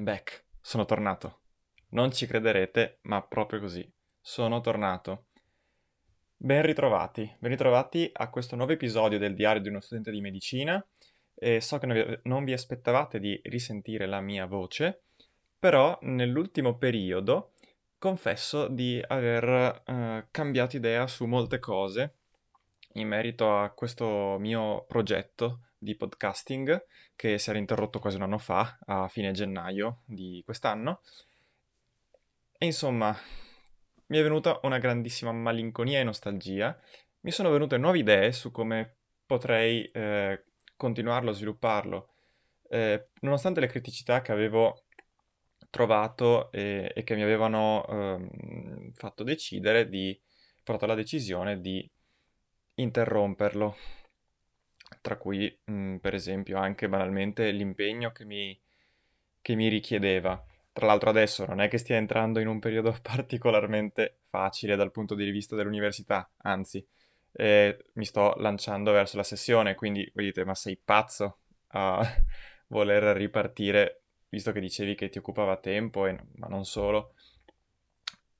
I'm back, sono tornato. Non ci crederete, ma proprio così. Sono tornato. Ben ritrovati, ben ritrovati a questo nuovo episodio del diario di uno studente di medicina. E so che non vi, aspettavate di risentire la mia voce, però nell'ultimo periodo confesso di aver eh, cambiato idea su molte cose in merito a questo mio progetto di podcasting che si era interrotto quasi un anno fa, a fine gennaio di quest'anno. E insomma, mi è venuta una grandissima malinconia e nostalgia. Mi sono venute nuove idee su come potrei eh, continuarlo, svilupparlo. Eh, nonostante le criticità che avevo trovato e, e che mi avevano eh, fatto decidere di portato alla decisione di interromperlo tra cui mh, mm, per esempio anche banalmente l'impegno che mi, che mi richiedeva. Tra l'altro adesso non è che stia entrando in un periodo particolarmente facile dal punto di vista dell'università, anzi eh, mi sto lanciando verso la sessione, quindi voi dite ma sei pazzo a voler ripartire visto che dicevi che ti occupava tempo, e, ma non solo,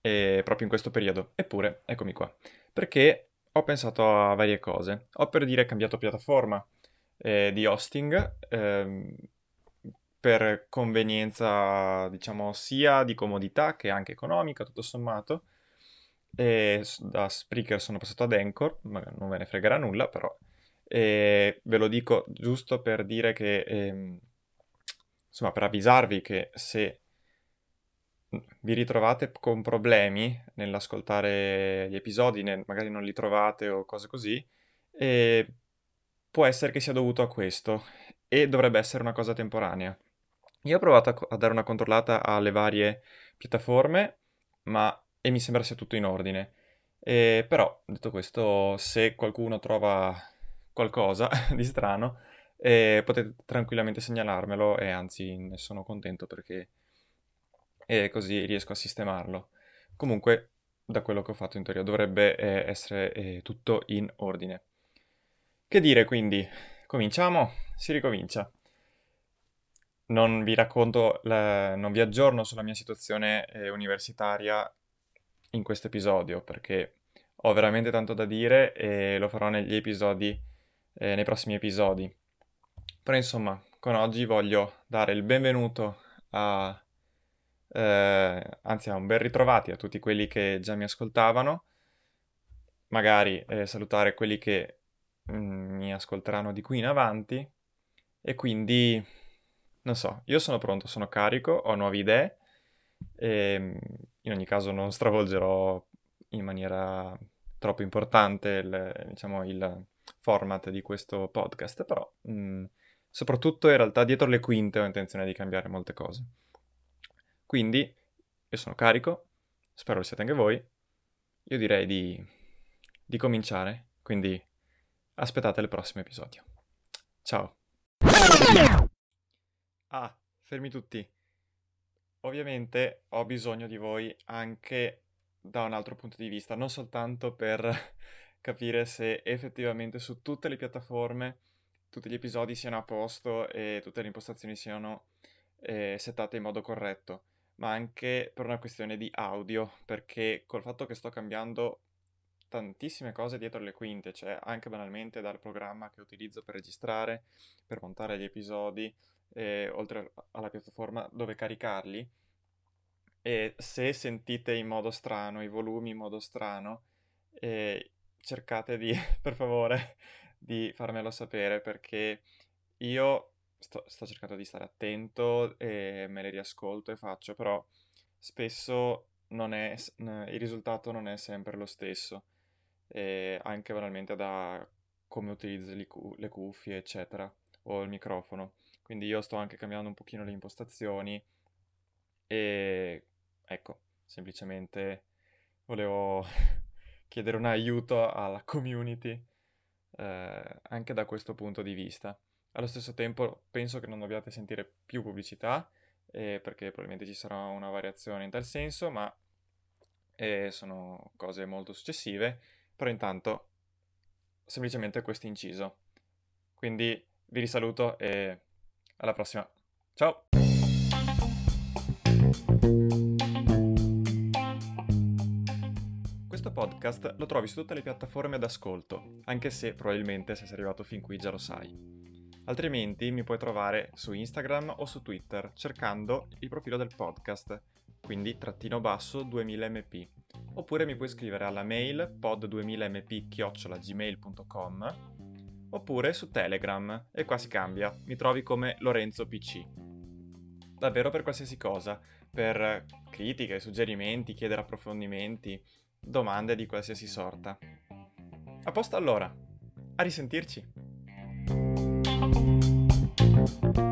e proprio in questo periodo. Eppure, eccomi qua. Perché ho pensato a varie cose. Ho per dire cambiato piattaforma eh, di hosting ehm, per convenienza, diciamo, sia di comodità che anche economica, tutto sommato. E da Spreaker sono passato ad Anchor, magari non ve ne fregherà nulla, però e ve lo dico giusto per dire che, ehm, insomma, per avvisarvi che se vi ritrovate con problemi nell'ascoltare gli episodi, nel, magari non li trovate o cose così, e può essere che sia dovuto a questo e dovrebbe essere una cosa temporanea. Io ho provato a, a dare una controllata alle varie piattaforme, ma e mi sembra sia tutto in ordine. E, però, detto questo, se qualcuno trova qualcosa di strano, eh, potete tranquillamente segnalarmelo e anzi ne sono contento perché e così riesco a sistemarlo. Comunque, da quello che ho fatto in teoria, dovrebbe eh, essere eh, tutto in ordine. Che dire quindi? Cominciamo? Si ricomincia. Non vi racconto, la... non vi aggiorno sulla mia situazione eh, universitaria in questo episodio perché ho veramente tanto da dire e lo farò negli episodi, eh, nei prossimi episodi. Però insomma, con oggi voglio dare il benvenuto a eh, anzi un ben ritrovati a tutti quelli che già mi ascoltavano, magari eh, salutare quelli che mh, mm, mi ascolteranno di qui in avanti. E quindi non so, io sono pronto, sono carico, ho nuove idee. E mm, in ogni caso non stravolgerò in maniera troppo importante il, diciamo, il format di questo podcast, però mh, mm, soprattutto in realtà dietro le quinte ho intenzione di cambiare molte cose. Quindi io sono carico, spero lo siate anche voi. Io direi di, di cominciare, quindi aspettate il prossimo episodio. Ciao. Ah, fermi tutti. Ovviamente ho bisogno di voi anche da un altro punto di vista, non soltanto per capire se effettivamente su tutte le piattaforme tutti gli episodi siano a posto e tutte le impostazioni siano eh, settate in modo corretto, ma anche per una questione di audio, perché col fatto che sto cambiando tantissime cose dietro le quinte, cioè anche banalmente dal programma che utilizzo per registrare, per montare gli episodi, eh, oltre alla piattaforma dove caricarli. E se sentite in modo strano i volumi in modo strano, eh, cercate di, per favore, di farmelo sapere perché io sto, sto cercando di stare attento e me le riascolto e faccio, però spesso non è, il risultato non è sempre lo stesso, e anche banalmente da come cu- le cuffie, eccetera, o il microfono. Quindi io sto anche cambiando un pochino le impostazioni E ecco, semplicemente volevo chiedere un aiuto alla community eh, anche da questo punto di vista. Allo stesso tempo penso che non dobbiate sentire più pubblicità eh, perché probabilmente ci sarà una variazione in tal senso, ma eh, sono cose molto successive, però intanto semplicemente questo inciso. Quindi vi risaluto e alla prossima. Ciao! Questo podcast lo trovi su tutte le piattaforme d'ascolto, anche se probabilmente se sei arrivato fin qui già lo sai. Altrimenti mi puoi trovare su Instagram o su Twitter cercando il profilo del podcast, quindi trattino basso 2000mp. Oppure mi puoi scrivere alla mail pod2000mp-gmail.com oppure su Telegram e qua si cambia, mi trovi come Lorenzo PC. Davvero per qualsiasi cosa, per critiche, suggerimenti, chiedere approfondimenti, domande di qualsiasi sorta. A posto allora, a risentirci! you